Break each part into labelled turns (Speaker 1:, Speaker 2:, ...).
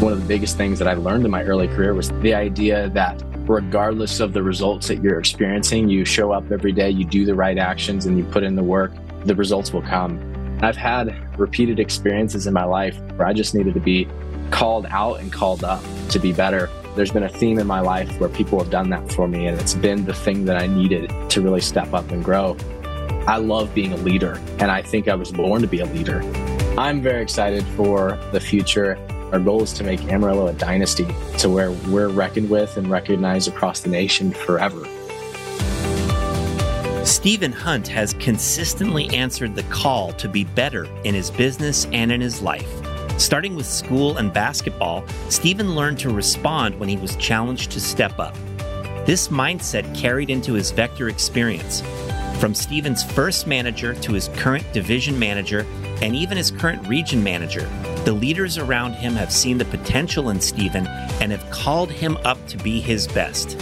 Speaker 1: One of the biggest things that I learned in my early career was the idea that regardless of the results that you're experiencing, you show up every day, you do the right actions, and you put in the work, the results will come. I've had repeated experiences in my life where I just needed to be called out and called up to be better. There's been a theme in my life where people have done that for me, and it's been the thing that I needed to really step up and grow. I love being a leader, and I think I was born to be a leader. I'm very excited for the future our goal is to make Amarillo a dynasty to where we're reckoned with and recognized across the nation forever.
Speaker 2: Stephen Hunt has consistently answered the call to be better in his business and in his life. Starting with school and basketball, Stephen learned to respond when he was challenged to step up. This mindset carried into his Vector experience. From Stephen's first manager to his current division manager and even his current region manager, the leaders around him have seen the potential in Stephen and have called him up to be his best.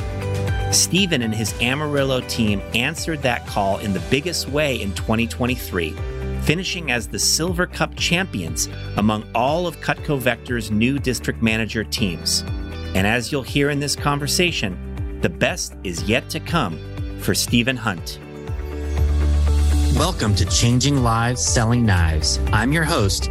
Speaker 2: Stephen and his Amarillo team answered that call in the biggest way in 2023, finishing as the Silver Cup champions among all of Cutco Vector's new district manager teams. And as you'll hear in this conversation, the best is yet to come for Stephen Hunt. Welcome to Changing Lives Selling Knives. I'm your host,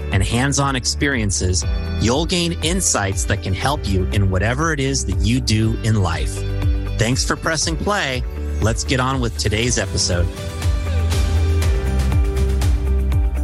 Speaker 2: and hands on experiences, you'll gain insights that can help you in whatever it is that you do in life. Thanks for pressing play. Let's get on with today's episode.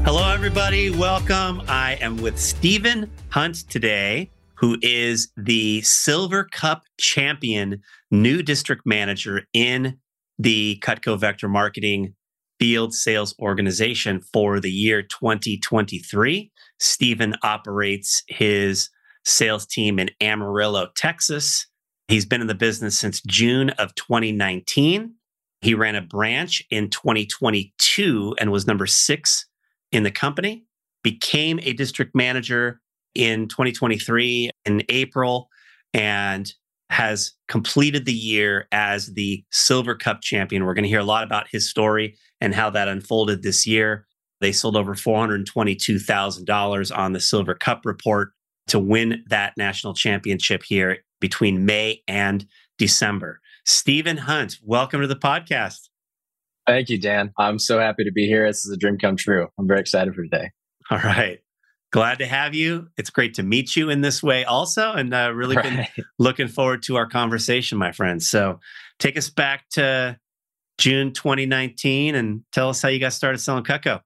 Speaker 2: Hello, everybody. Welcome. I am with Stephen Hunt today, who is the Silver Cup champion, new district manager in the Cutco Vector Marketing field sales organization for the year 2023. Stephen operates his sales team in Amarillo, Texas. He's been in the business since June of 2019. He ran a branch in 2022 and was number six in the company, became a district manager in 2023 in April, and has completed the year as the Silver Cup champion. We're going to hear a lot about his story and how that unfolded this year. They sold over $422,000 on the Silver Cup report to win that national championship here between May and December. Stephen Hunt, welcome to the podcast.
Speaker 1: Thank you, Dan. I'm so happy to be here. This is a dream come true. I'm very excited for today.
Speaker 2: All right. Glad to have you. It's great to meet you in this way, also, and uh, really right. been looking forward to our conversation, my friends. So, take us back to June 2019 and tell us how you got started selling Cutco.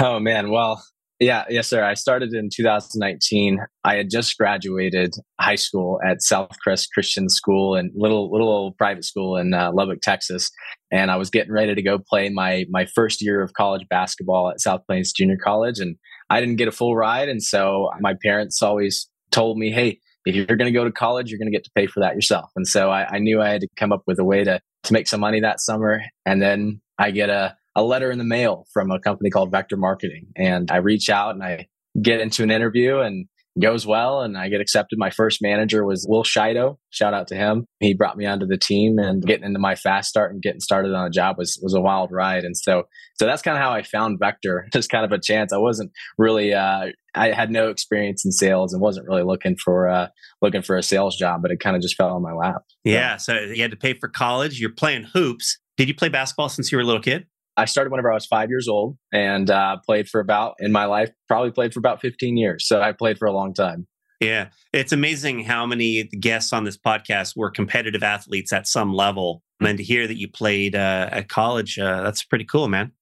Speaker 1: Oh man, well, yeah, yes, sir. I started in 2019. I had just graduated high school at Southcrest Christian School and little little old private school in uh, Lubbock, Texas, and I was getting ready to go play my my first year of college basketball at South Plains Junior College, and I didn't get a full ride, and so my parents always told me, "Hey, if you're going to go to college, you're going to get to pay for that yourself." And so I, I knew I had to come up with a way to to make some money that summer, and then I get a a letter in the mail from a company called Vector Marketing. And I reach out and I get into an interview and goes well and I get accepted. My first manager was Will Shido. Shout out to him. He brought me onto the team and getting into my fast start and getting started on a job was was a wild ride. And so so that's kind of how I found Vector. Just kind of a chance. I wasn't really uh, I had no experience in sales and wasn't really looking for uh, looking for a sales job, but it kind of just fell on my lap.
Speaker 2: Yeah. So you had to pay for college. You're playing hoops. Did you play basketball since you were a little kid?
Speaker 1: I started whenever I was five years old and uh, played for about, in my life, probably played for about 15 years. So I played for a long time.
Speaker 2: Yeah. It's amazing how many guests on this podcast were competitive athletes at some level. And to hear that you played uh, at college, uh, that's pretty cool, man.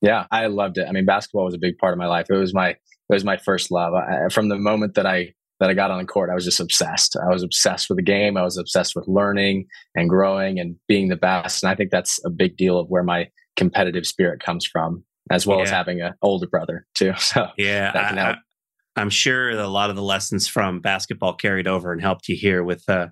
Speaker 1: Yeah, I loved it. I mean, basketball was a big part of my life. It was my it was my first love. I, from the moment that I that I got on the court, I was just obsessed. I was obsessed with the game. I was obsessed with learning and growing and being the best. And I think that's a big deal of where my competitive spirit comes from, as well yeah. as having an older brother too. So
Speaker 2: yeah, I, am sure a lot of the lessons from basketball carried over and helped you here with uh,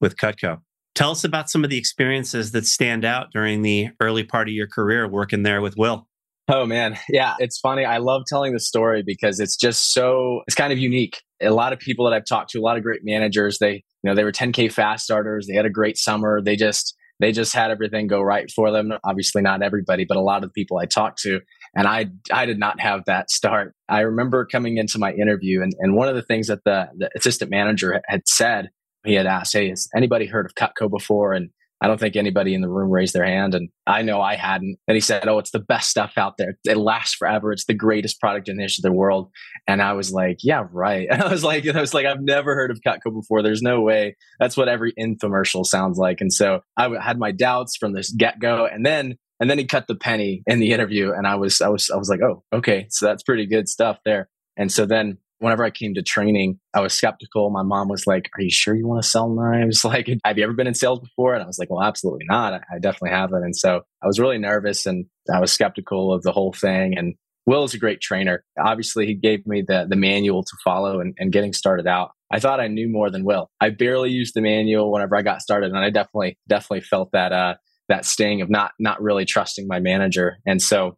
Speaker 2: with Cutco. Tell us about some of the experiences that stand out during the early part of your career working there with Will.
Speaker 1: Oh man, yeah, it's funny. I love telling the story because it's just so it's kind of unique. A lot of people that I've talked to, a lot of great managers, they you know they were 10k fast starters. They had a great summer. They just they just had everything go right for them. Obviously, not everybody, but a lot of the people I talked to, and I I did not have that start. I remember coming into my interview, and, and one of the things that the, the assistant manager had said, he had asked, "Hey, has anybody heard of Cutco before?" And I don't think anybody in the room raised their hand. And I know I hadn't. And he said, Oh, it's the best stuff out there. It lasts forever. It's the greatest product in the history of the world. And I was like, Yeah, right. And I was like, I was like, I've never heard of Cutco before. There's no way. That's what every infomercial sounds like. And so I had my doubts from this get go. And then and then he cut the penny in the interview. And I was I was I was like, Oh, okay. So that's pretty good stuff there. And so then whenever I came to training, I was skeptical. My mom was like, Are you sure you want to sell knives? Like, have you ever been in sales before? And I was like, Well, absolutely not. I, definitely haven't. And so I was really nervous and I was skeptical of the whole thing. And Will is a great trainer. Obviously, he gave me the, the manual to follow and, and getting started out. I thought I knew more than Will. I barely used the manual whenever I got started, and I definitely definitely felt that uh, that sting of not not really trusting my manager. And so,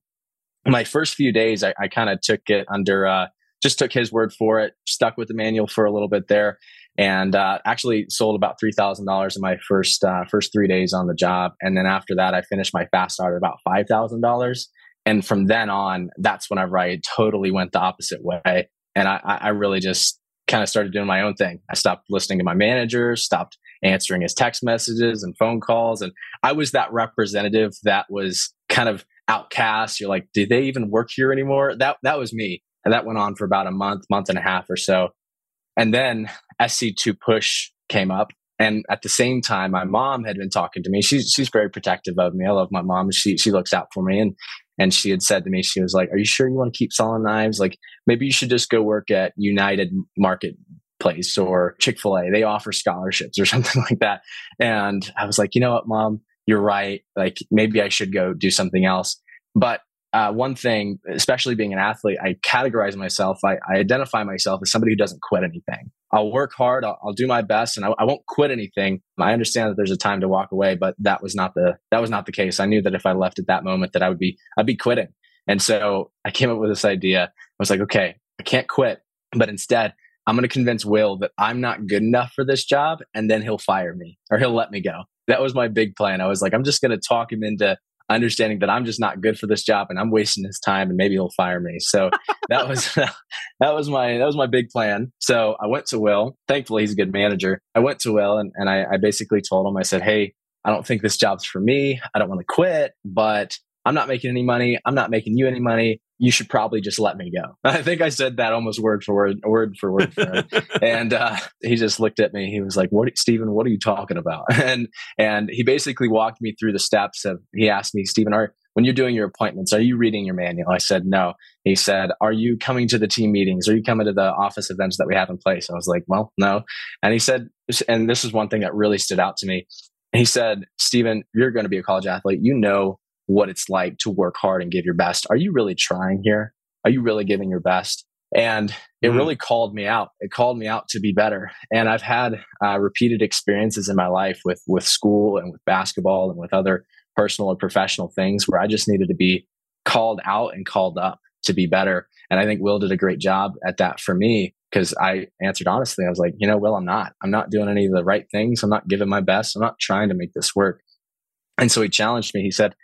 Speaker 1: my first few days, I, I kind of took it under uh, just took his word for it, stuck with the manual for a little bit there, and uh, actually sold about three thousand dollars in my first uh, first three days on the job. And then after that, I finished my fast start at about five thousand dollars. And from then on, that's whenever I totally went the opposite way, and I, I really just kind of started doing my own thing. I stopped listening to my manager, stopped answering his text messages and phone calls, and I was that representative that was kind of outcast. You're like, do they even work here anymore? That that was me. And that went on for about a month, month and a half or so. And then SC2 push came up. And at the same time, my mom had been talking to me. She's, she's very protective of me. I love my mom. She, she looks out for me. And, and she had said to me, she was like, are you sure you want to keep selling knives? Like maybe you should just go work at United Marketplace or Chick-fil-A. They offer scholarships or something like that. And I was like, you know what, mom, you're right. Like maybe I should go do something else. But uh, one thing, especially being an athlete, I categorize myself. I, I, identify myself as somebody who doesn't quit anything. I'll work hard. I'll, I'll do my best, and I, I, won't quit anything. I understand that there's a time to walk away, but that was not the that was not the case. I knew that if I left at that moment, that I would be I'd be quitting. And so I came up with this idea. I was like, okay, I can't quit, but instead, I'm going to convince Will that I'm not good enough for this job, and then he'll fire me or he'll let me go. That was my big plan. I was like, I'm just going to talk him into understanding that I'm just not good for this job and I'm wasting his time and maybe he'll fire me. So that was that was my that was my big plan. So I went to Will. Thankfully he's a good manager. I went to Will and, and I, I basically told him, I said, Hey, I don't think this job's for me. I don't want to quit, but I'm not making any money. I'm not making you any money you should probably just let me go. I think I said that almost word for word, word for word. For and uh, he just looked at me. He was like, "What, Stephen? What are you talking about?" And and he basically walked me through the steps of. He asked me, "Stephen, are when you're doing your appointments, are you reading your manual?" I said, "No." He said, "Are you coming to the team meetings? Are you coming to the office events that we have in place?" I was like, "Well, no." And he said, and this is one thing that really stood out to me. He said, "Stephen, you're going to be a college athlete. You know what it's like to work hard and give your best. Are you really trying here? Are you really giving your best? And it mm really called me out. It called me out to be better. And I've had uh, repeated experiences in my life with with school and with basketball and with other personal and professional things where I just needed to be called out and called up to be better. And I think Will did a great job at that for me because I answered honestly. I was like, you know, Will, I'm not. I'm not doing any of the right things. I'm not giving my best. I'm not trying to make this work. And so he challenged me. He said,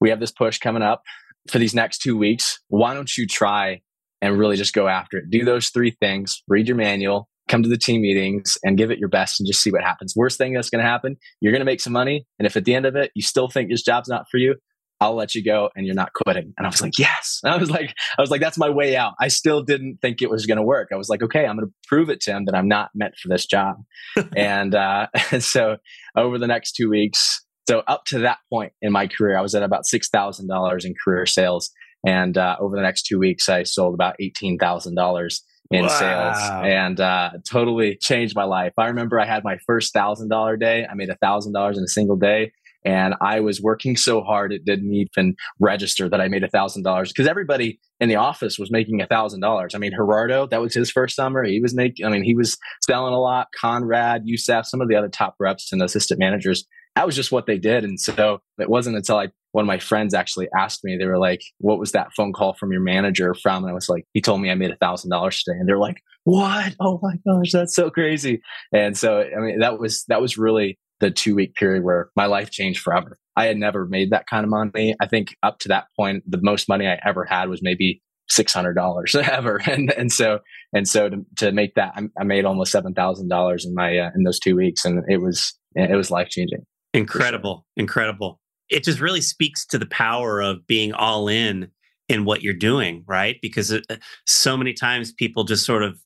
Speaker 1: we have this push coming up for these next two weeks. Why don't you try and really just go after it? Do those three things, read your manual, come to the team meetings and give it your best and just see what happens. Worst thing that's going to happen, you're going to make some money. And if at the end of it, you still think this job's not for you, I'll let you go and you're not quitting. And I was like, yes. And I was like, I was like, that's my way out. I still didn't think it was going to work. I was like, okay, I'm going to prove it to him that I'm not meant for this job. and, uh, and so over the next two weeks, So up to that point in my career, I was at about six thousand dollars in career sales, and uh, over the next two weeks, I sold about eighteen thousand dollars in wow. sales and uh, totally changed my life. I remember I had my first thousand dollar day. I made a thousand dollars in a single day. And I was working so hard, it didn't even register that I made a thousand dollars because everybody in the office was making a thousand dollars. I mean, Gerardo, that was his first summer. He was making, I mean, he was selling a lot. Conrad, Youssef, some of the other top reps and assistant managers. That was just what they did. And so it wasn't until I one of my friends actually asked me, they were like, What was that phone call from your manager from? And I was like, He told me I made a thousand dollars today. And they're like, What? Oh my gosh, that's so crazy. And so I mean that was that was really the two week period where my life changed forever. I had never made that kind of money. I think up to that point, the most money I ever had was maybe six hundred dollars ever, and and so and so to, to make that, I, made almost seven thousand dollars in my uh, in those two weeks, and it was it was life changing.
Speaker 2: Incredible, incredible it just really speaks to the power of being all in in what you're doing, right? Because it, uh, so many times people just sort of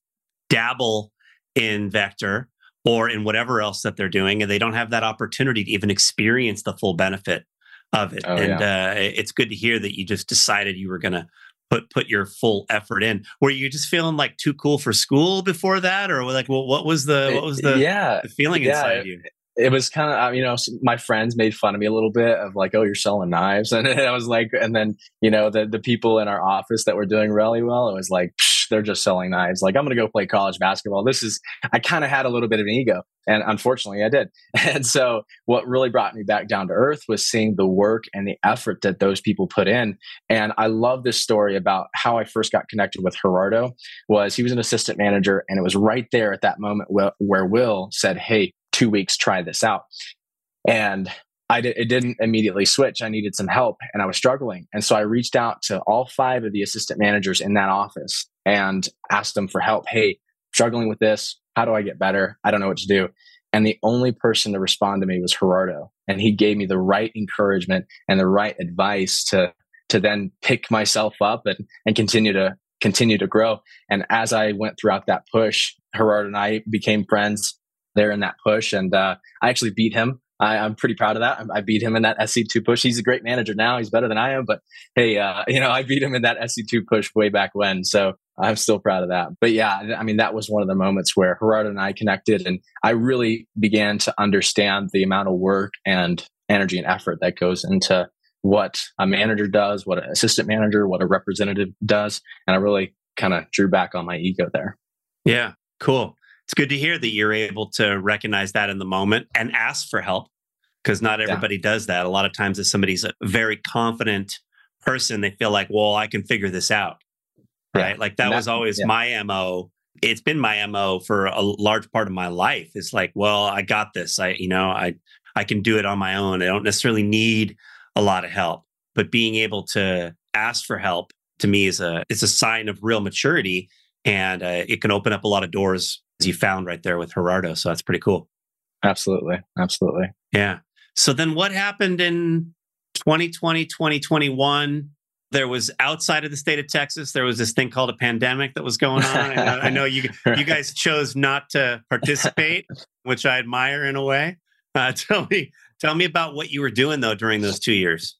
Speaker 2: dabble in vector or in whatever else that they're doing, and they don't have that opportunity to even experience the full benefit of it. Oh, and yeah. uh, it's good to hear that you just decided you were going to put put your full effort in. Were you just feeling like too cool for school before that, or like, well, what was the what was the,
Speaker 1: yeah,
Speaker 2: the feeling yeah, inside you?
Speaker 1: It was kind of uh, you know my friends made fun of me a little bit of like oh you're selling knives. And I was like and then you know the the people in our office that were doing really well it was like they're just selling knives. Like I'm gonna go play college basketball. This is I kind of had a little bit of an ego and unfortunately I did. And so what really brought me back down to earth was seeing the work and the effort that those people put in. And I love this story about how I first got connected with Gerardo was he was an assistant manager and it was right there at that moment where Will said hey two weeks, try this out. And I did, it didn't immediately switch. I needed some help and I was struggling. And so I reached out to all five of the assistant managers in that office and asked them for help. Hey, struggling with this. How do I get better? I don't know what to do. And the only person to respond to me was Gerardo. And he gave me the right encouragement and the right advice to, to then pick myself up and, and continue to continue to grow. And as I went throughout that push, Gerardo and I became friends there in that push. And uh, I actually beat him. I, am pretty proud of that. I beat him in that SC2 push. He's a great manager now. He's better than I am. But hey, uh, you know, I beat him in that SC2 push way back when. So I'm still proud of that. But yeah, I mean, that was one of the moments where Gerardo and I connected, and I really began to understand the amount of work and energy and effort that goes into what a manager does, what an assistant manager, what a representative does. And I really kind of drew back on my ego there.
Speaker 2: Yeah, cool it's good to hear that you're able to recognize that in the moment and ask for help because not everybody yeah. does that. A lot of times, if somebody's a very confident person, they feel like, well, I can figure this out. Right. Like that, that, was always yeah. my MO. It's been my MO for a large part of my life. It's like, well, I got this. I, you know, I, I can do it on my own. I don't necessarily need a lot of help, but being able to ask for help to me is a, it's a sign of real maturity and uh, it can open up a lot of doors you found right there with Gerardo. So that's pretty cool.
Speaker 1: Absolutely. Absolutely.
Speaker 2: Yeah. So then what happened in 2020, 2021? There was outside of the state of Texas, there was this thing called a pandemic that was going on. I know, I know you you guys chose not to participate, which I admire in a way. Uh, tell me tell me about what you were doing though during those two years.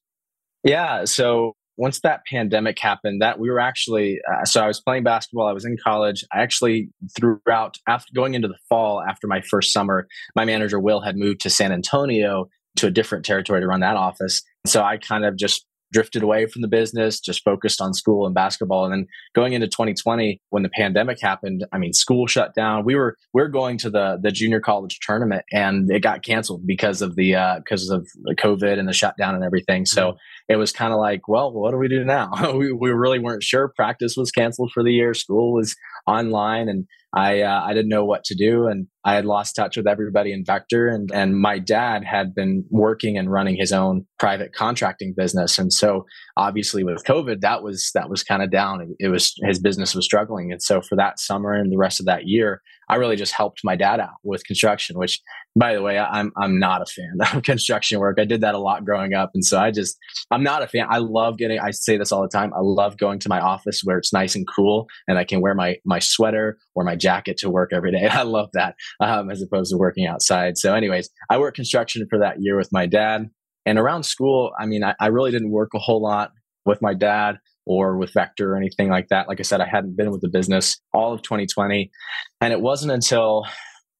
Speaker 1: Yeah, so once that pandemic happened that we were actually uh, so i was playing basketball i was in college i actually throughout after going into the fall after my first summer my manager will had moved to san antonio to a different territory to run that office so i kind of just drifted away from the business, just focused on school and basketball. And then going into 2020, when the pandemic happened, I mean, school shut down. We were we are going to the the junior college tournament, and it got canceled because of the uh, because of the COVID and the shutdown and everything. So mm-hmm. It was kind of like, well, what do we do now? we we really weren't sure. Practice was canceled for the year. School was online, and I uh, I didn't know what to do, and I had lost touch with everybody in Vector, and and my dad had been working and running his own private contracting business, and so obviously with COVID, that was that was kind of down. It, was his business was struggling, and so for that summer and the rest of that year, I really just helped my dad out with construction, which by the way, I'm I'm not a fan of construction work. I did that a lot growing up. And so I just I'm not a fan. I love getting I say this all the time. I love going to my office where it's nice and cool and I can wear my my sweater or my jacket to work every day. I love that um, as opposed to working outside. So, anyways, I worked construction for that year with my dad. And around school, I mean, I, I really didn't work a whole lot with my dad or with Vector or anything like that. Like I said, I hadn't been with the business all of 2020. And it wasn't until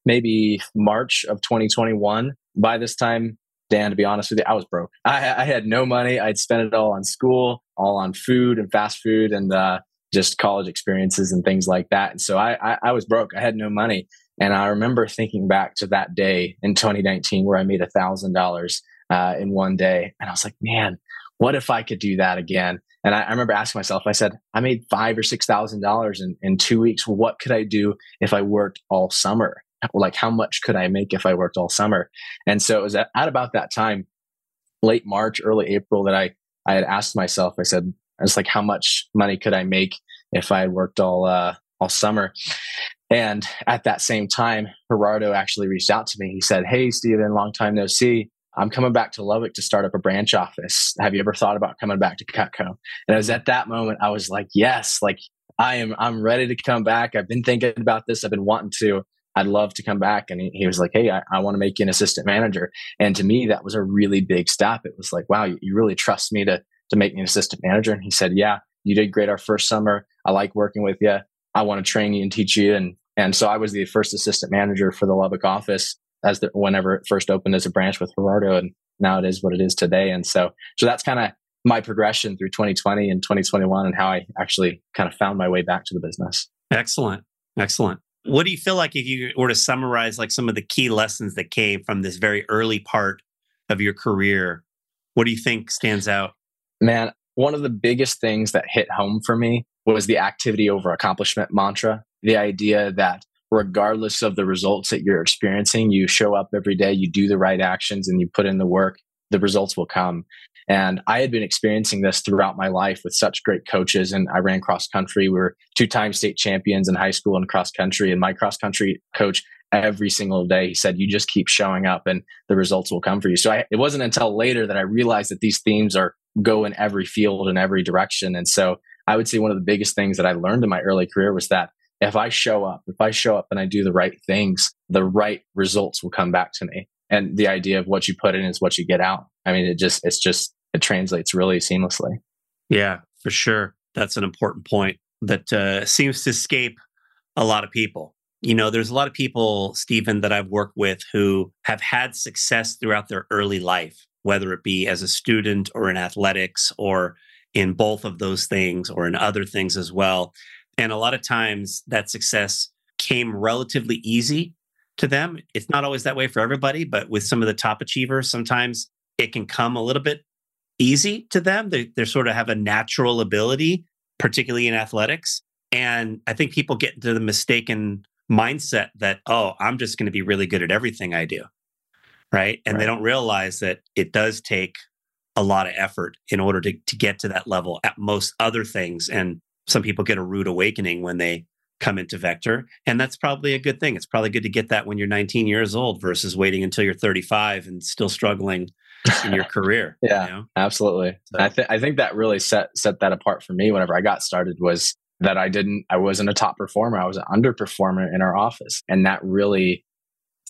Speaker 1: maybe March of 2021. By this time, Dan, to be honest with you, I was broke. I, I had no money. I'd spent it all on school, all on food and fast food and uh, just college experiences and things like that. And so I, I, I was broke. I had no money. And I remember thinking back to that day in 2019 where I made a thousand dollars uh, in one day. And I was like, man, what if I could do that again? And I, I remember asking myself, I said, I made five or six thousand dollars in, in two weeks. What could I do if I worked all summer? Like, how much could I make if I worked all summer? And so it was at, at about that time, late March, early April, that I I had asked myself. I said, I was like, how much money could I make if I had worked all uh, all summer? And at that same time, Gerardo actually reached out to me. He said, Hey, Stephen, long time no see. I'm coming back to Lubbock to start up a branch office. Have you ever thought about coming back to Cutco? And it was at that moment I was like, yes, like I am, I'm ready to come back. I've been thinking about this. I've been wanting to. I'd love to come back. And he, he was like, Hey, I, I want to make you an assistant manager. And to me, that was a really big step. It was like, wow, you, you really trust me to, to make me an assistant manager. And he said, yeah, you did great our first summer. I like working with you. I want to train you and teach you. And, and so I was the first assistant manager for the Lubbock office as the, whenever it first opened as a branch with Gerardo, and now it is what it is today. And so, so that's kind of my progression through 2020 and 2021, and how I actually kind of found my way back to the business.
Speaker 2: Excellent, excellent. What do you feel like if you were to summarize like some of the key lessons that came from this very early part of your career? What do you think stands out?
Speaker 1: Man, one of the biggest things that hit home for me was the activity over accomplishment mantra. The idea that regardless of the results that you're experiencing, you show up every day, you do the right actions, and you put in the work, the results will come. And I had been experiencing this throughout my life with such great coaches. And I ran cross country. We were two time state champions in high school and cross country. And my cross country coach, every single day, he said, You just keep showing up and the results will come for you. So I, it wasn't until later that I realized that these themes are go in every field in every direction. And so I would say one of the biggest things that I learned in my early career was that if I show up, if I show up and I do the right things, the right results will come back to me. And the idea of what you put in is what you get out. I mean, it just, it's just, it translates really seamlessly.
Speaker 2: Yeah, for sure. That's an important point that uh, seems to escape a lot of people. You know, there's a lot of people, Stephen, that I've worked with who have had success throughout their early life, whether it be as a student or in athletics or in both of those things or in other things as well. And a lot of times that success came relatively easy to them. It's not always that way for everybody, but with some of the top achievers, sometimes it can come a little bit easy to them. They, they sort of have a natural ability, particularly in athletics. And I think people get into the mistaken mindset that, oh, I'm just going to be really good at everything I do. Right. And right. they don't realize that it does take a lot of effort in order to, to get to that level at most other things. And some people get a rude awakening when they come into Vector. And that's probably a good thing. It's probably good to get that when you're 19 years old versus waiting until you're 35 and still struggling in your career.
Speaker 1: yeah,
Speaker 2: you know?
Speaker 1: absolutely. So. I, th- I think that really set, set that apart for me whenever I got started was that I didn't, I wasn't a top performer. I was an underperformer in our office. And that really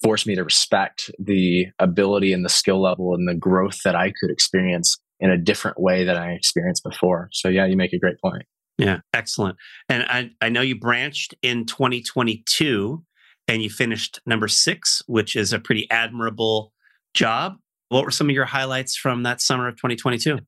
Speaker 1: forced me to respect the ability and the skill level and the growth that I could experience in a different way than I experienced before. So yeah, you make a great point.
Speaker 2: Yeah, excellent. And I, I know you branched in 2022 and you finished number six, which is a pretty admirable job. What were some of your highlights from that summer of 2022?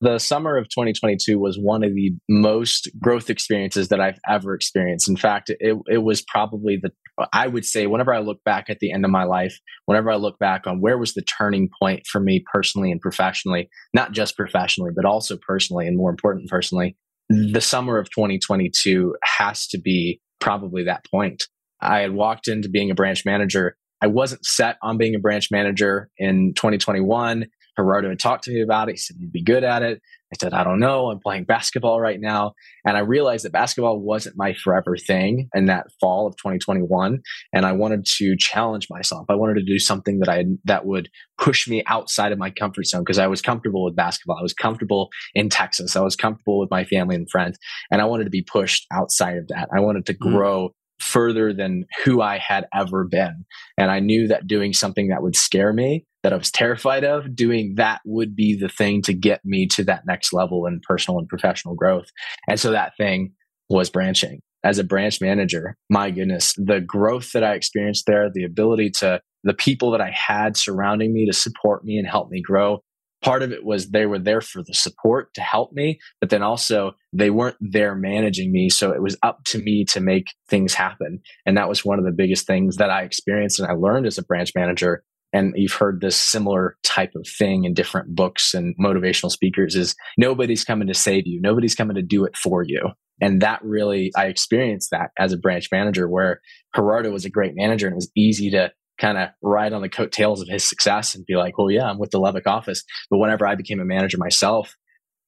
Speaker 1: The summer of 2022 was one of the most growth experiences that I've ever experienced. In fact, it, it was probably the, I would say, whenever I look back at the end of my life, whenever I look back on where was the turning point for me personally and professionally, not just professionally, but also personally and more important personally, the summer of 2022 has to be probably that point. I had walked into being a branch manager. I wasn't set on being a branch manager in 2021 Gerardo had talked to me about it. He said, you'd be good at it. I said, I don't know. I'm playing basketball right now. And I realized that basketball wasn't my forever thing in that fall of 2021. And I wanted to challenge myself. I wanted to do something that I, that would push me outside of my comfort zone because I was comfortable with basketball. I was comfortable in Texas. I was comfortable with my family and friends. And I wanted to be pushed outside of that. I wanted to mm-hmm. grow further than who I had ever been. And I knew that doing something that would scare me, that I was terrified of, doing that would be the thing to get me to that next level in personal and professional growth. And so that thing was branching. As a branch manager, my goodness, the growth that I experienced there, the ability to, the people that I had surrounding me to support me and help me grow, part of it was they were there for the support to help me, but then also they weren't there managing me. So it was up to me to make things happen. And that was one of the biggest things that I experienced and I learned as a branch manager. And you've heard this similar type of thing in different books and motivational speakers is nobody's coming to save you. Nobody's coming to do it for you. And that really, I experienced that as a branch manager where Gerardo was a great manager and it was easy to kind of ride on the coattails of his success and be like, well, yeah, I'm with the Lubbock office. But whenever I became a manager myself,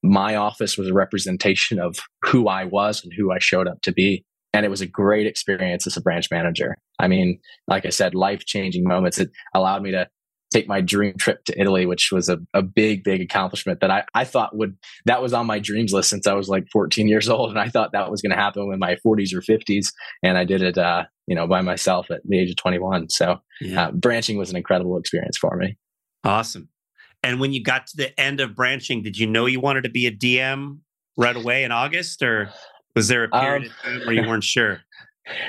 Speaker 1: my office was a representation of who I was and who I showed up to be. And it was a great experience as a branch manager. I mean, like I said, life changing moments. It allowed me to take my dream trip to Italy, which was a, a big, big accomplishment that I, I thought would, that was on my dreams list since I was like 14 years old. And I thought that was going to happen in my 40s or 50s. And I did it, uh, you know, by myself at the age of 21. So yeah. uh, branching was an incredible experience for me.
Speaker 2: Awesome. And when you got to the end of branching, did you know you wanted to be a DM right away in August or was there a period um, where you weren't sure?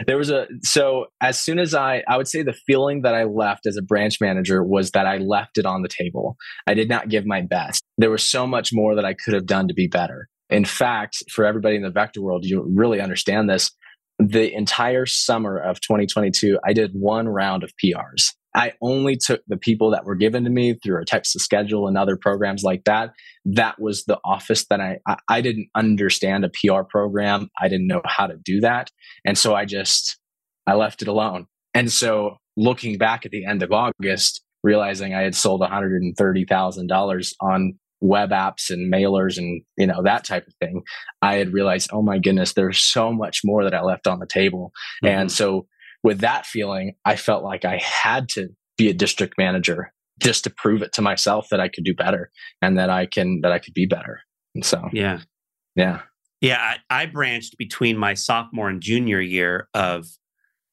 Speaker 1: There was a so as soon as I I would say the feeling that I left as a branch manager was that I left it on the table. I did not give my best. There was so much more that I could have done to be better. In fact, for everybody in the vector world, you really understand this. The entire summer of 2022, I did one round of PRs. I only took the people that were given to me through a text to schedule and other programs like that. That was the office that I, I, I didn't understand a PR program. I didn't know how to do that. And so I just, I left it alone. And so looking back at the end of August, realizing I had sold $130,000 on web apps and mailers and you know that type of thing i had realized oh my goodness there's so much more that i left on the table mm-hmm. and so with that feeling, I felt like I had to be a district manager just to prove it to myself that I could do better and that I can that I could be better. And so
Speaker 2: yeah,
Speaker 1: yeah,
Speaker 2: yeah. I, I branched between my sophomore and junior year of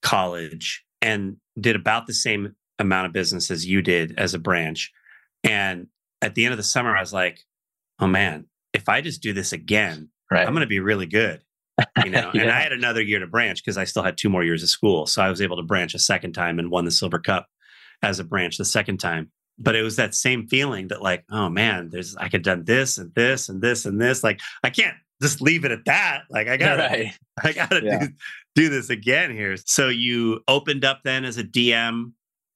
Speaker 2: college and did about the same amount of business as you did as a branch. And at the end of the summer, I was like, oh man, if I just do this again, right. I'm going to be really good you know yeah. and i had another year to branch because i still had two more years of school so i was able to branch a second time and won the silver cup as a branch the second time but it was that same feeling that like oh man there's i could done this and this and this and this like i can't just leave it at that like i gotta right. i gotta yeah. do, do this again here so you opened up then as a dm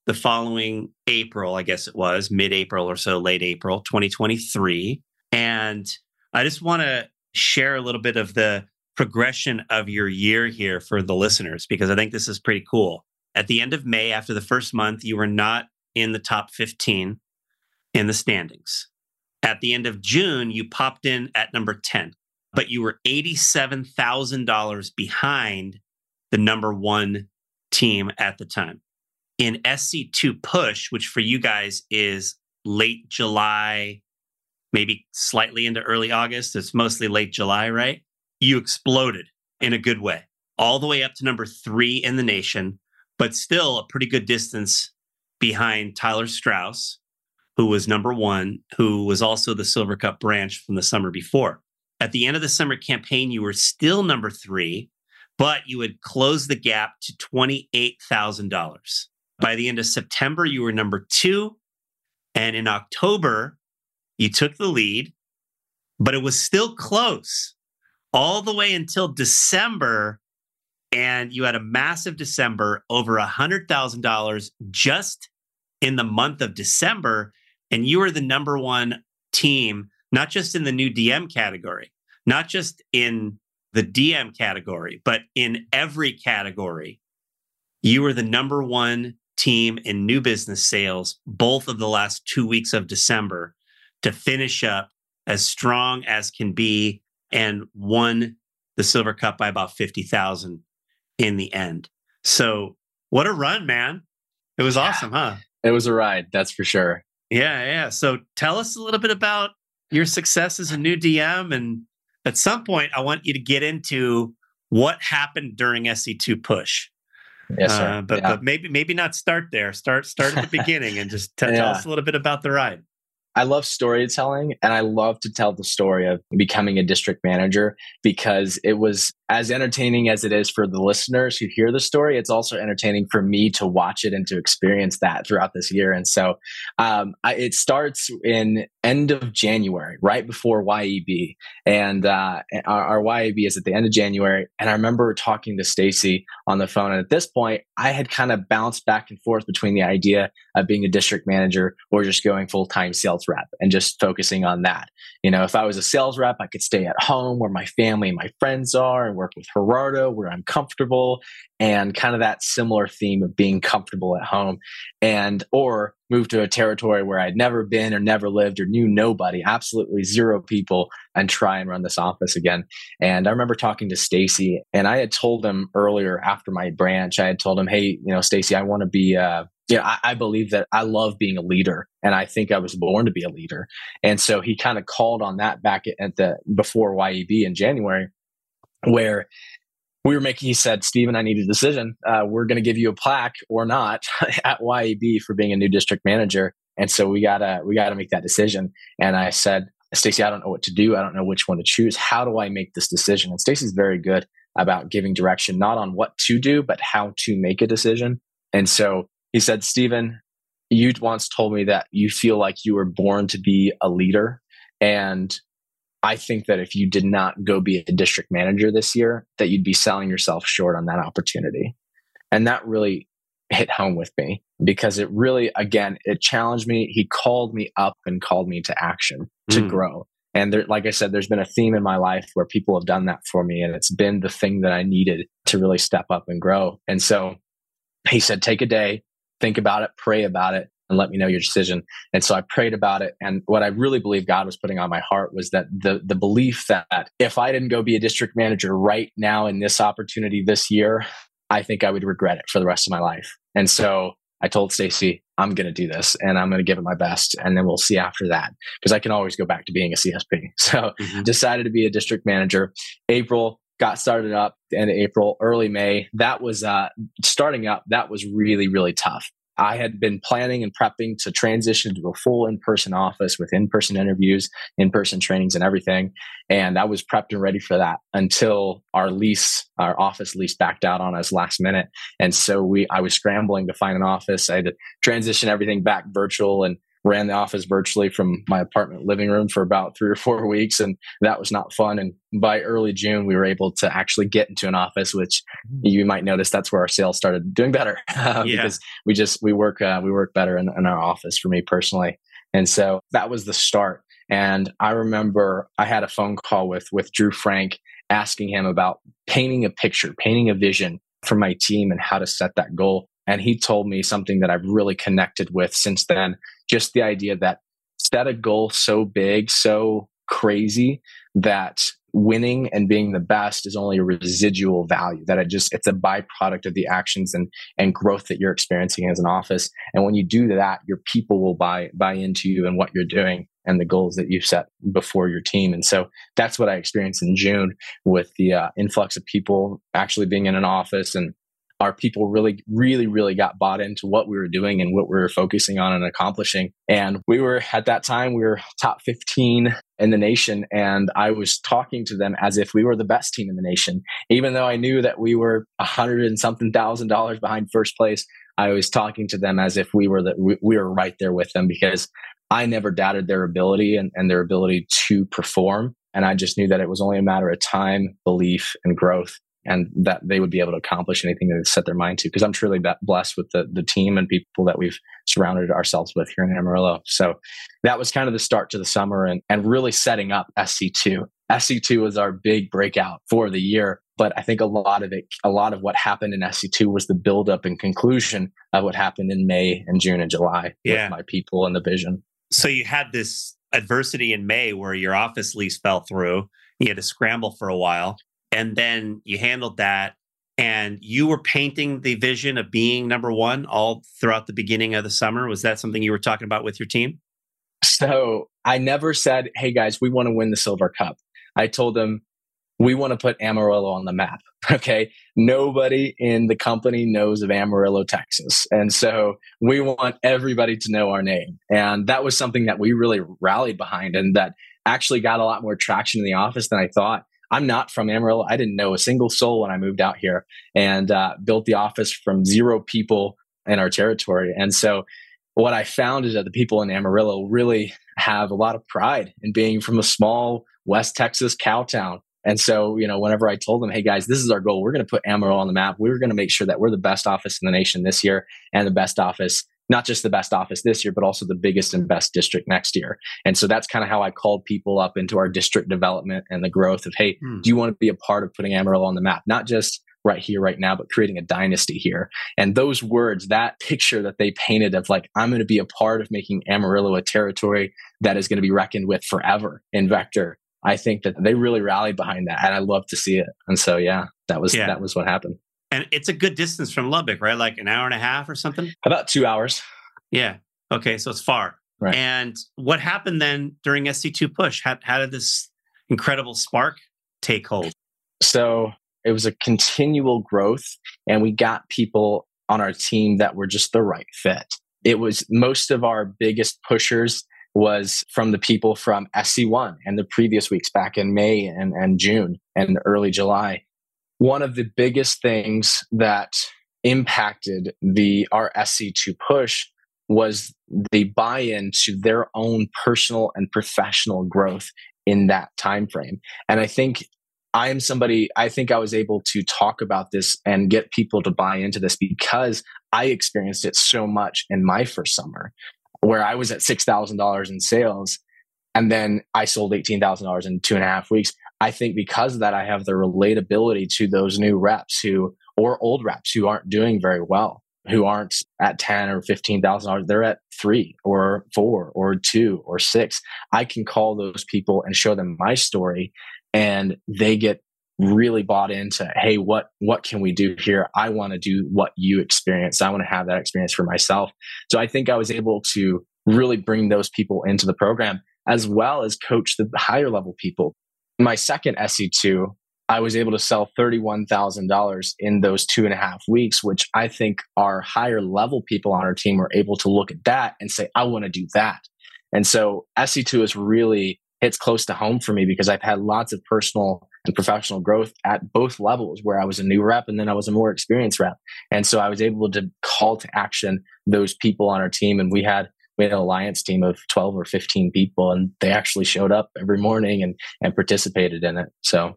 Speaker 2: the following april i guess it was mid-april or so late april 2023 and i just want to share a little bit of the progression of your year here for the listeners because I think this is pretty cool. At the end of May, after the first month, you were not in the top 15 in the standings. At the end of June, you popped in at number 10, but you were $87,000 behind the number one team at the time. In SC2 Push, which for you guys is late July, maybe slightly into early August, it's mostly late July, right? You exploded in a good way, all the way up to number three in the nation, but still a pretty good distance behind Tyler Strauss, who was number one, who was also the Silver Cup branch from the summer before. At the end of the summer campaign, you were still number three, but you had closed the gap to $28,000. By the end of September, you were number two. And in October, you took the lead, but it was still close all the way until December. And you had a massive December, over a $100,000 just in the month of December. And you were the number one team, not just in the new DM category, not just in the DM category, but in every category. You were the number one team in new business sales, both of the last two weeks of December. to finish up as strong as can be and won the Silver Cup by about 50,000 in the end. So, what a run, man. It was awesome, huh?
Speaker 1: It was a ride, that's for sure.
Speaker 2: Yeah, yeah. So, tell us a little bit about your success as a new DM. And at some point, I want you to get into what happened during SC2 push.
Speaker 1: Yes, sir. Uh,
Speaker 2: but, yeah. but maybe maybe not start there. Start start at the beginning and just t- yeah. tell us a little bit about the ride.
Speaker 1: I love storytelling and I love to tell the story of becoming a district manager because it was as entertaining as it is for the listeners who hear the story, it's also entertaining for me to watch it and to experience that throughout this year. And so um, I, it starts in end of January, right before YEB, and uh, our, our YEB is at the end of January. And I remember talking to Stacy on the phone, and at this point, I had kind of bounced back and forth between the idea of being a district manager or just going full time sales rep and just focusing on that. You know, if I was a sales rep, I could stay at home where my family and my friends are work with Gerardo where I'm comfortable and kind of that similar theme of being comfortable at home and or move to a territory where I'd never been or never lived or knew nobody, absolutely zero people and try and run this office again. And I remember talking to Stacy and I had told him earlier after my branch, I had told him, Hey, you know, Stacy, I want to be, uh, yeah, I, I, believe that I love being a leader and I think I was born to be a leader. And so he kind of called on that back at the before YEB in January, where we were making, he said, Stephen, I need a decision. Uh, we're going to give you a plaque or not at YEB for being a new district manager. And so we gotta, we gotta make that decision. And I said, Stacy, I don't know what to do. I don't know which one to choose. How do I make this decision? And Stacy's very good about giving direction, not on what to do, but how to make a decision. And so he said, Stephen, you once told me that you feel like you were born to be a leader. And I think that if you did not go be a district manager this year, that you'd be selling yourself short on that opportunity. And that really hit home with me because it really, again, it challenged me. He called me up and called me to action to mm. grow. And there, like I said, there's been a theme in my life where people have done that for me. And it's been the thing that I needed to really step up and grow. And so he said, take a day, think about it, pray about it, and let me know your decision. And so I prayed about it. And what I really believe God was putting on my heart was that the, the belief that if I didn't go be a district manager right now in this opportunity this year, I think I would regret it for the rest of my life. And so I told Stacy, I'm going to do this and I'm going to give it my best. And then we'll see after that because I can always go back to being a CSP. So mm-hmm. decided to be a district manager. April, got started up end of April, early May. That was uh, starting up. That was really, really tough. I had been planning and prepping to transition to a full in person office with in person interviews, in person trainings, and everything. And I was prepped and ready for that until our lease, our office lease backed out on us last minute. And so we, I was scrambling to find an office. I had to transition everything back virtual and ran the office virtually from my apartment living room for about three or four weeks and that was not fun and by early june we were able to actually get into an office which mm-hmm. you might notice that's where our sales started doing better uh, yeah. because we just we work uh, we work better in, in our office for me personally and so that was the start and i remember i had a phone call with with drew frank asking him about painting a picture painting a vision for my team and how to set that goal and he told me something that I've really connected with since then. Just the idea that set a goal so big, so crazy that winning and being the best is only a residual value that it just it's a byproduct of the actions and and growth that you're experiencing as an office. And when you do that your people will buy buy into you and what you're doing and the goals that you've set before your team. And so that's what i experienced in june with the uh, influx of people actually being in an office and our people really, really, really got bought into what we were doing and what we were focusing on and accomplishing. And we were at that time, we were top 15 in the nation. And I was talking to them as if we were the best team in the nation. Even though I knew that we were a hundred and something thousand dollars behind first place, I was talking to them as if we were the, we, we were right there with them because I never doubted their ability and, and their ability to perform. And I just knew that it was only a matter of time, belief, and growth and that they would be able to accomplish anything they set their mind to. Because I'm truly blessed with the, the team and people that we've surrounded ourselves with here in Amarillo. So that was kind of the start to the summer and, and really setting up SC2. SC2 was our big breakout for the year. But I think a lot of it, a lot of what happened in SC2 was the buildup and conclusion of what happened in May and June and July yeah. with my people and the vision.
Speaker 2: So you had this adversity in May where your office lease fell through. You had to scramble for a while. And then you handled that. And you were painting the vision of being number one all throughout the beginning of the summer. Was that something you were talking about with your team?
Speaker 1: So I never said, hey guys, we want to win the Silver Cup. I told them, we want to put Amarillo on the map. Okay. Nobody in the company knows of Amarillo, Texas. And so we want everybody to know our name. And that was something that we really rallied behind and that actually got a lot more traction in the office than I thought. I'm not from Amarillo. I didn't know a single soul when I moved out here and uh, built the office from zero people in our territory. And so what I found is that the people in Amarillo really have a lot of pride in being from a small West Texas cow town and so, you know, whenever I told them, hey guys, this is our goal, we're going to put Amarillo on the map. We're going to make sure that we're the best office in the nation this year and the best office, not just the best office this year, but also the biggest and best district next year. And so that's kind of how I called people up into our district development and the growth of, hey, hmm. do you want to be a part of putting Amarillo on the map? Not just right here, right now, but creating a dynasty here. And those words, that picture that they painted of like, I'm going to be a part of making Amarillo a territory that is going to be reckoned with forever in Vector I think that they really rallied behind that, and I love to see it. And so, yeah, that was yeah. that was what happened.
Speaker 2: And it's a good distance from Lubbock, right? Like an hour and a half or something.
Speaker 1: About two hours.
Speaker 2: Yeah. Okay, so it's far. Right. And what happened then during SC2 push? How, how did this incredible spark take hold?
Speaker 1: So it was a continual growth, and we got people on our team that were just the right fit. It was most of our biggest pushers was from the people from SC1 and the previous weeks back in May and, and June and early July. One of the biggest things that impacted the our SC2 push was the buy-in to their own personal and professional growth in that time frame. And I think I am somebody I think I was able to talk about this and get people to buy into this because I experienced it so much in my first summer where I was at $6,000 in sales and then I sold $18,000 in two and a half weeks. I think because of that, I have the relatability to those new reps who, or old reps who aren't doing very well, who aren't at 10 or $15,000. They're at three or four or two or six. I can call those people and show them my story and they get really bought into hey what what can we do here i want to do what you experienced i want to have that experience for myself so i think i was able to really bring those people into the program as well as coach the higher level people my second SC2, i was able to sell $31000 in those two and a half weeks which i think our higher level people on our team were able to look at that and say i want to do that and so SC2 is really hits close to home for me because i've had lots of personal and professional growth at both levels where I was a new rep and then I was a more experienced rep. And so I was able to call to action those people on our team. And we had we had an alliance team of 12 or 15 people and they actually showed up every morning and, and participated in it. So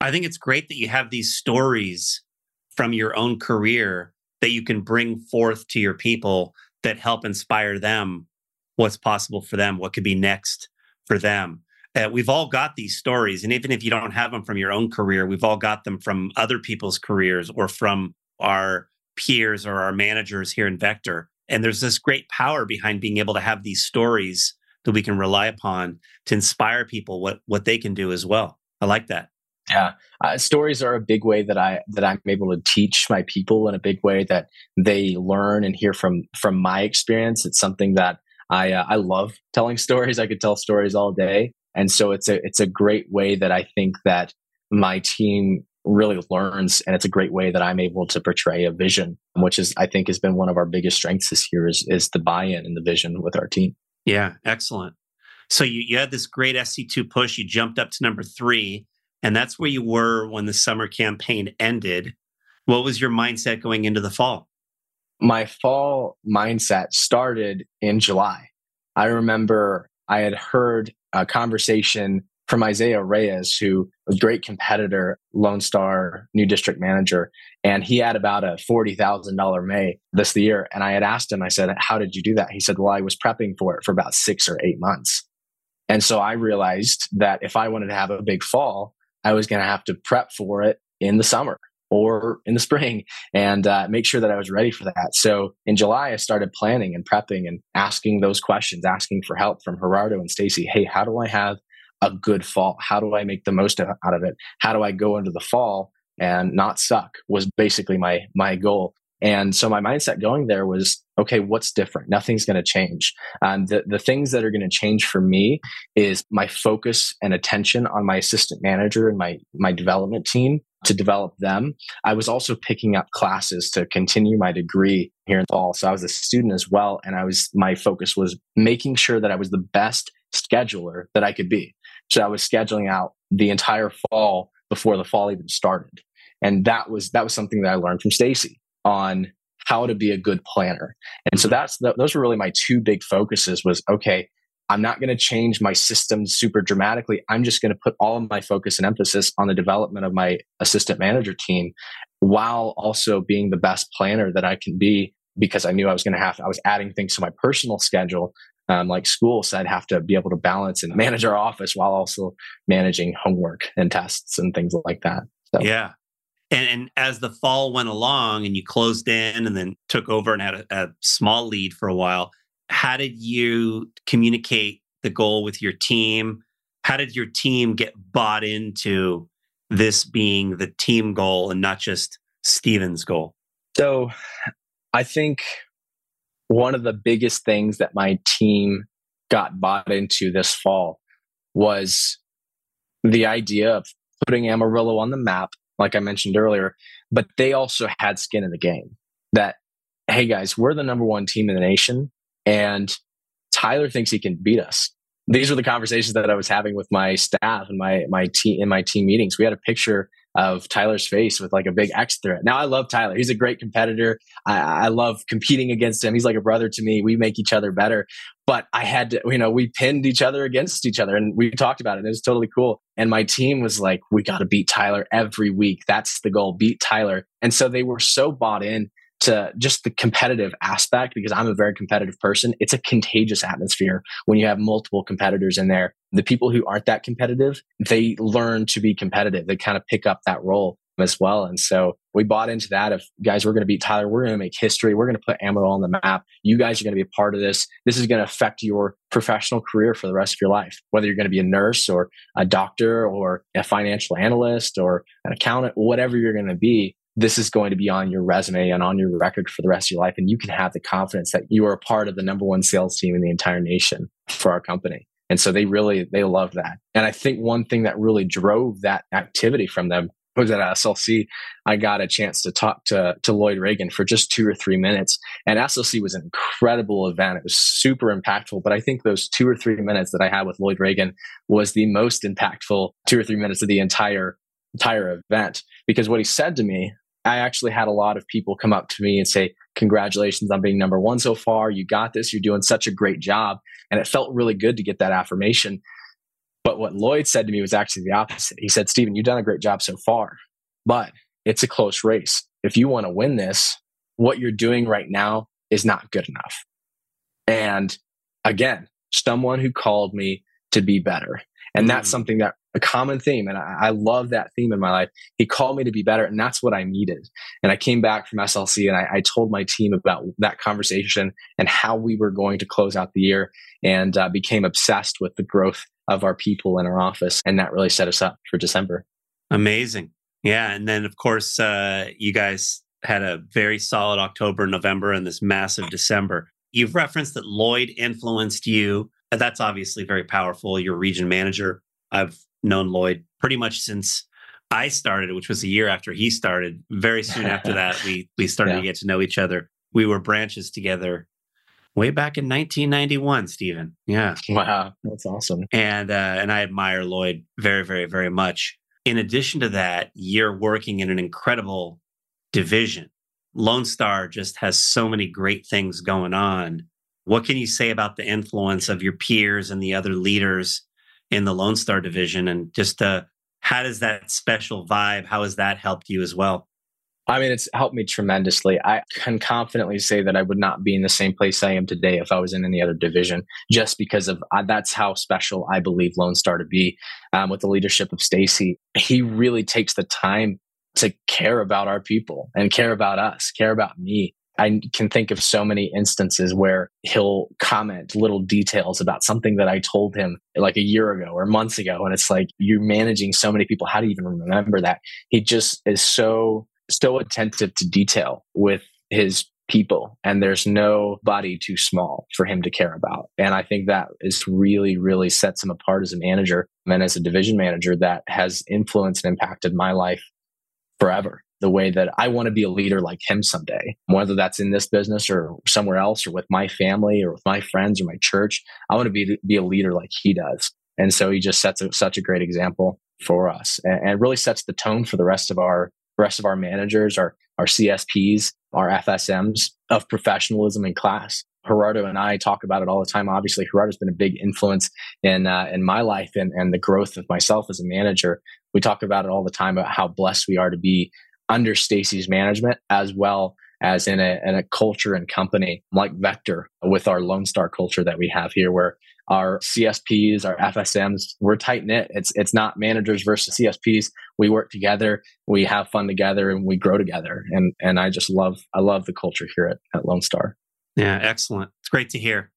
Speaker 2: I think it's great that you have these stories from your own career that you can bring forth to your people that help inspire them what's possible for them, what could be next for them. Uh, we've all got these stories. And even if you don't have them from your own career, we've all got them from other people's careers or from our peers or our managers here in Vector. And there's this great power behind being able to have these stories that we can rely upon to inspire people what, what they can do as well. I like that.
Speaker 1: Yeah, uh, stories are a big way that I that I'm able to teach my people in a big way that they learn and hear from from my experience. It's something that I uh, I love telling stories. I could tell stories all day, and so it's a it's a great way that I think that my team really learns and it's a great way that I'm able to portray a vision, which is I think has been one of our biggest strengths this year is is the buy-in and the vision with our team.
Speaker 2: Yeah, excellent. So you, you had this great SC2 push, you jumped up to number three, and that's where you were when the summer campaign ended. What was your mindset going into the fall?
Speaker 1: My fall mindset started in July. I remember I had heard a conversation from Isaiah Reyes, who was a great competitor, Lone Star new district manager. And he had about a $40,000 May this year. And I had asked him, I said, How did you do that? He said, Well, I was prepping for it for about six or eight months. And so I realized that if I wanted to have a big fall, I was going to have to prep for it in the summer or in the spring and uh, make sure that I was ready for that. So in July, I started planning and prepping and asking those questions, asking for help from Gerardo and Stacy. Hey, how do I have a good fall? How do I make the most out of it? How do I go into the fall and not suck was basically my my goal. And so my mindset going there was, okay, what's different? Nothing's going to change. Um, the, the things that are going to change for me is my focus and attention on my assistant manager and my, my development team to develop them. I was also picking up classes to continue my degree here in fall. So I was a student as well. And I was, my focus was making sure that I was the best scheduler that I could be. So I was scheduling out the entire fall before the fall even started. And that was, that was something that I learned from Stacy on how to be a good planner. And so that's those were really my two big focuses was okay, I'm not going to change my system super dramatically. I'm just going to put all of my focus and emphasis on the development of my assistant manager team while also being the best planner that I can be because I knew I was going to have I was adding things to my personal schedule um, like school so I'd have to be able to balance and manage our office while also managing homework and tests and things like that.
Speaker 2: So. Yeah, and, and as the fall went along and you closed in and then took over and had a, a small lead for a while, how did you communicate the goal with your team? How did your team get bought into this being the team goal and not just Stephen's goal?
Speaker 1: So I think one of the biggest things that my team got bought into this fall was the idea of putting Amarillo on the map like I mentioned earlier, but they also had skin in the game that, hey guys, we're the number one team in the nation and Tyler thinks he can beat us. These were the conversations that I was having with my staff and my, my team in my team meetings. We had a picture of Tyler's face with like a big X it. Now I love Tyler. He's a great competitor. I, I, love competing against him. He's like a brother to me. We make each other better. But I had to, you know, we pinned each other against each other and we talked about it. It was totally cool. And my team was like, we got to beat Tyler every week. That's the goal. Beat Tyler. And so they were so bought in to just the competitive aspect because I'm a very competitive person. It's a contagious atmosphere when you have multiple competitors in there. The people who aren't that competitive, they learn to be competitive. They kind of pick up that role as well. And so we bought into that of guys, we're going to beat Tyler. We're going to make history. We're going to put Amarillo on the map. You guys are going to be a part of this. This is going to affect your professional career for the rest of your life, whether you're going to be a nurse or a doctor or a financial analyst or an accountant, whatever you're going to be this is going to be on your resume and on your record for the rest of your life. And you can have the confidence that you are a part of the number one sales team in the entire nation for our company. And so they really, they love that. And I think one thing that really drove that activity from them was at SLC. I got a chance to talk to, to Lloyd Reagan for just two or three minutes. And SLC was an incredible event. It was super impactful. But I think those two or three minutes that I had with Lloyd Reagan was the most impactful two or three minutes of the entire entire event because what he said to me I actually had a lot of people come up to me and say, Congratulations on being number one so far. You got this. You're doing such a great job. And it felt really good to get that affirmation. But what Lloyd said to me was actually the opposite. He said, Stephen, you've done a great job so far, but it's a close race. If you want to win this, what you're doing right now is not good enough. And again, someone who called me to be better. And that's mm. something that a common theme. And I, I, love that theme in my life. He called me to be better, and that's what I needed. And I came back from SLC and I, I told my team about that conversation and how we were going to close out the year and uh, became obsessed with the growth of our people in our office. And that really set us up for December.
Speaker 2: Amazing. Yeah. And then, of course, uh, you guys had a very solid October, November, and this massive December. You've referenced that Lloyd influenced you. That's obviously very powerful. You're region manager. I've known Lloyd pretty much since I started, which was a year after he started. Very soon after that, we we started yeah. to get to know each other. We were branches together way back in 1991, Stephen. Yeah.
Speaker 1: Wow, that's awesome.
Speaker 2: And uh, and I admire Lloyd very, very, very much. In addition to that, you're working in an incredible division. Lone Star just has so many great things going on. What can you say about the influence of your peers and the other leaders in the Lone Star division, and just uh, how does that special vibe? How has that helped you as well?
Speaker 1: I mean, it's helped me tremendously. I can confidently say that I would not be in the same place I am today if I was in any other division, just because of uh, that's how special I believe Lone Star to be. Um, with the leadership of Stacy, he really takes the time to care about our people and care about us, care about me. I can think of so many instances where he'll comment little details about something that I told him like a year ago or months ago. And it's like, you're managing so many people. How do you even remember that? He just is so, so attentive to detail with his people and there's no body too small for him to care about and i think that is really really sets him apart as a manager and as a division manager that has influenced and impacted my life forever the way that I want to be a leader like him someday, whether that's in this business or somewhere else or with my family or with my friends or my church. I want to be, be a leader like he does. And so he just sets a, such a great example for us and, and really sets the tone for the rest of our rest of our managers, our, our CSPs, our FSMs of professionalism in class. Gerardo and I talk about it all the time. Obviously, Gerardo's been a big influence in uh, in my life and, and the growth of myself as a manager we talk about it all the time about how blessed we are to be under Stacy's management as well as in a, in a culture and company like Vector with our Lone Star culture that we have here, where our CSPs, our FSMs, we're tight knit. It's it's not managers versus CSPs. We work together, we have fun together, and we grow together. And and I just love I love the culture here at, at Lone Star.
Speaker 2: Yeah, excellent. It's great to hear.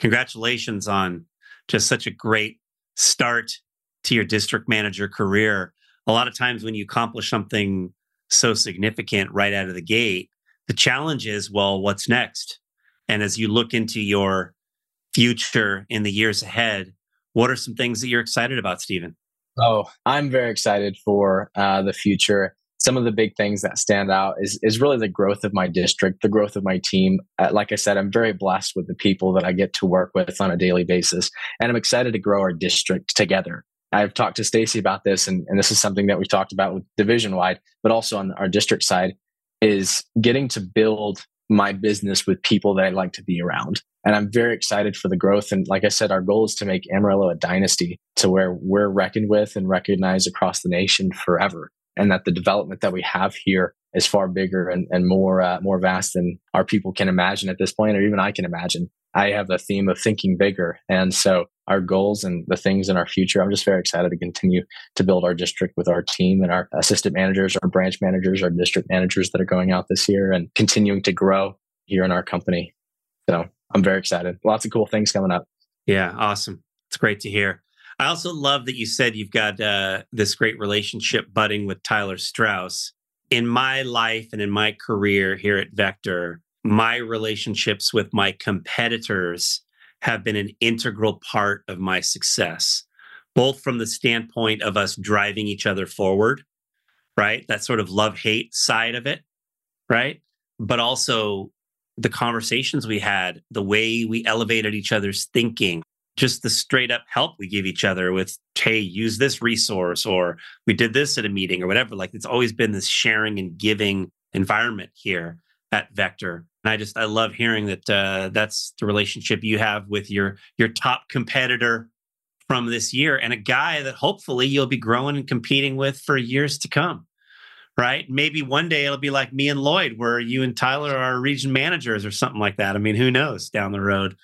Speaker 2: Congratulations on just such a great start to your district manager career, a lot of times when you accomplish something so significant right out of the gate, the challenge is, well, what's next? And as you look into your future in the years ahead, what are some things that you're excited about, Stephen?
Speaker 1: Oh, I'm very excited for uh, the future. Some of the big things that stand out is is really the growth of my district, the growth of my team. Uh, like I said, I'm very blessed with the people that I get to work with on a daily basis, and I'm excited to grow our district together. I've talked to Stacy about this, and, and this is something that we've talked about with division wide, but also on our district side, is getting to build my business with people that I like to be around. And I'm very excited for the growth. And like I said, our goal is to make Amarillo a dynasty to where we're reckoned with and recognized across the nation forever. And that the development that we have here is far bigger and, and more uh, more vast than our people can imagine at this point, or even I can imagine. I have a theme of thinking bigger. And so our goals and the things in our future, I'm just very excited to continue to build our district with our team and our assistant managers, our branch managers, our district managers that are going out this year and continuing to grow here in our company. So I'm very excited. Lots of cool things coming up.
Speaker 2: Yeah, awesome. It's great to hear. I also love that you said you've got uh, this great relationship budding with Tyler Strauss. In my life and in my career here at Vector, my relationships with my competitors have been an integral part of my success, both from the standpoint of us driving each other forward, right? That sort of love hate side of it, right? But also the conversations we had, the way we elevated each other's thinking, just the straight up help we give each other with, hey, use this resource, or we did this at a meeting, or whatever. Like it's always been this sharing and giving environment here at Vector. And I just I love hearing that uh, that's the relationship you have with your your top competitor from this year, and a guy that hopefully you'll be growing and competing with for years to come. Right? Maybe one day it'll be like me and Lloyd, where you and Tyler are region managers or something like that. I mean, who knows down the road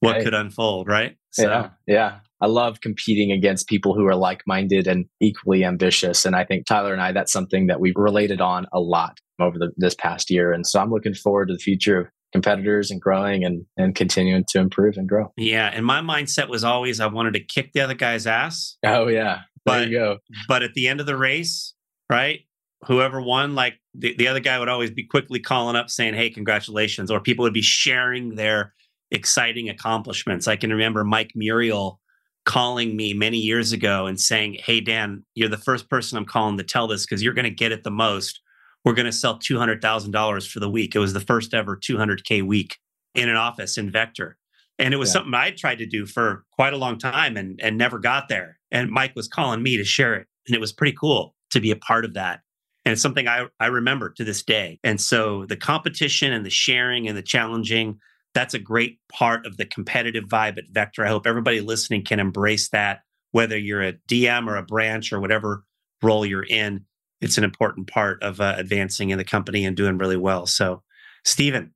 Speaker 2: what could unfold, right?
Speaker 1: So. Yeah, yeah. I love competing against people who are like minded and equally ambitious. And I think Tyler and I, that's something that we've related on a lot over the, this past year. And so I'm looking forward to the future of competitors and growing and, and continuing to improve and grow.
Speaker 2: Yeah. And my mindset was always I wanted to kick the other guy's ass.
Speaker 1: Oh, yeah. There but, you go.
Speaker 2: But at the end of the race, right? Whoever won, like the, the other guy would always be quickly calling up saying, Hey, congratulations. Or people would be sharing their exciting accomplishments. I can remember Mike Muriel calling me many years ago and saying, Hey, Dan, you're the first person I'm calling to tell this because you're going to get it the most we're going to sell $200,000 for the week. It was the first ever 200K week in an office in Vector. And it was yeah. something I tried to do for quite a long time and, and never got there. And Mike was calling me to share it. And it was pretty cool to be a part of that. And it's something I, I remember to this day. And so the competition and the sharing and the challenging, that's a great part of the competitive vibe at Vector. I hope everybody listening can embrace that, whether you're a DM or a branch or whatever role you're in it's an important part of uh, advancing in the company and doing really well. So, Stephen,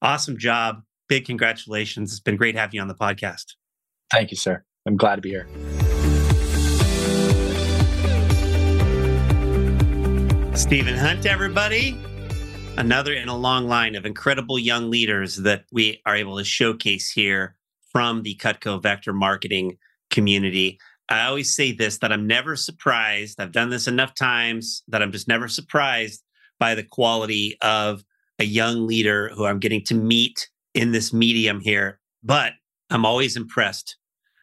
Speaker 2: awesome job. Big congratulations. It's been great having you on the podcast.
Speaker 1: Thank you, sir. I'm glad to be here.
Speaker 2: Stephen Hunt, everybody. Another in a long line of incredible young leaders that we are able to showcase here from the Cutco Vector marketing community. I always say this that I'm never surprised. I've done this enough times that I'm just never surprised by the quality of a young leader who I'm getting to meet in this medium here. But I'm always impressed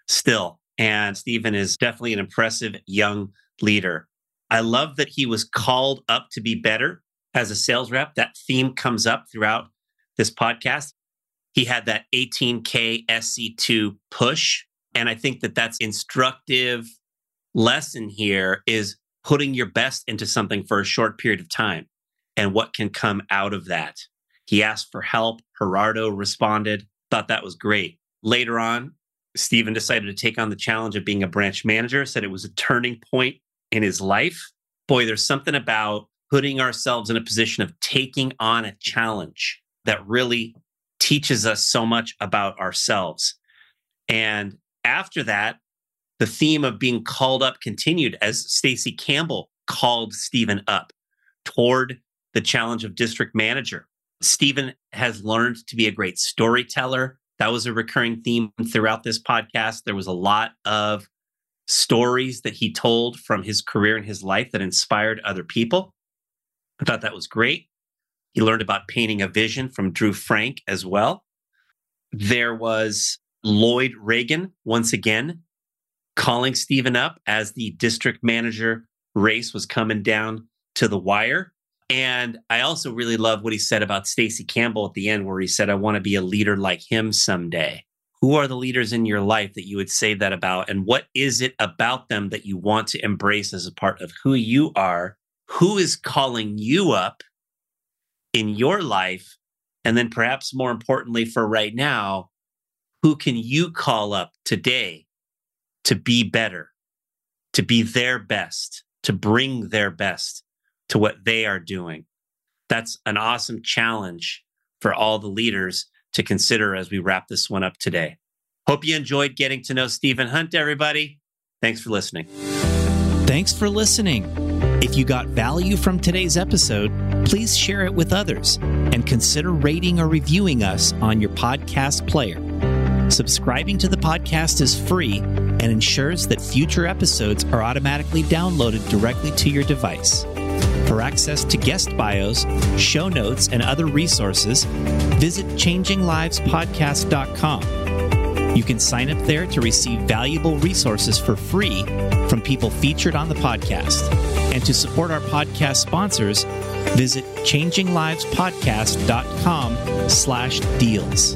Speaker 2: still. And Stephen is definitely an impressive young leader. I love that he was called up to be better as a sales rep. That theme comes up throughout this podcast. He had that 18K SC2 push. And I think that that's instructive lesson here is putting your best into something for a short period of time and what can come out of that. He asked for help. Gerardo responded, thought that was great. Later on, Stephen decided to take on the challenge of being a branch manager, said it was a turning point in his life. Boy, there's something about putting ourselves in a position of taking on a challenge that really teaches us so much about ourselves. And after that, the theme of being called up continued as Stacy Campbell called Stephen up toward the challenge of district manager. Stephen has learned to be a great storyteller. That was a recurring theme throughout this podcast. There was a lot of stories that he told from his career and his life that inspired other people. I thought that was great. He learned about painting a vision from Drew Frank as well. There was Lloyd Reagan once again calling Stephen up as the district manager race was coming down to the wire. And I also really love what he said about Stacy Campbell at the end, where he said, I want to be a leader like him someday who are the leaders in your life that you would say that about? And what is it about them that you want to embrace as a part of who you are? Who is calling you up in your life? And then, perhaps more importantly, for right now, who can you call up today to be better, to be their best, to bring their best to what they are doing? That's an awesome challenge for all the leaders to consider as we wrap this one up today. Hope you enjoyed getting to know Stephen Hunt, everybody. Thanks for listening.
Speaker 3: Thanks for listening. If you got value from today's episode, please share it with others and consider rating or reviewing us on your podcast player. Subscribing to the podcast is free and ensures that future episodes are automatically downloaded directly to your device. For access to guest bios, show notes, and other resources, visit changinglivespodcast.com. You can sign up there to receive valuable resources for free from people featured on the podcast. And to support our podcast sponsors, visit changinglivespodcast.com slash deals.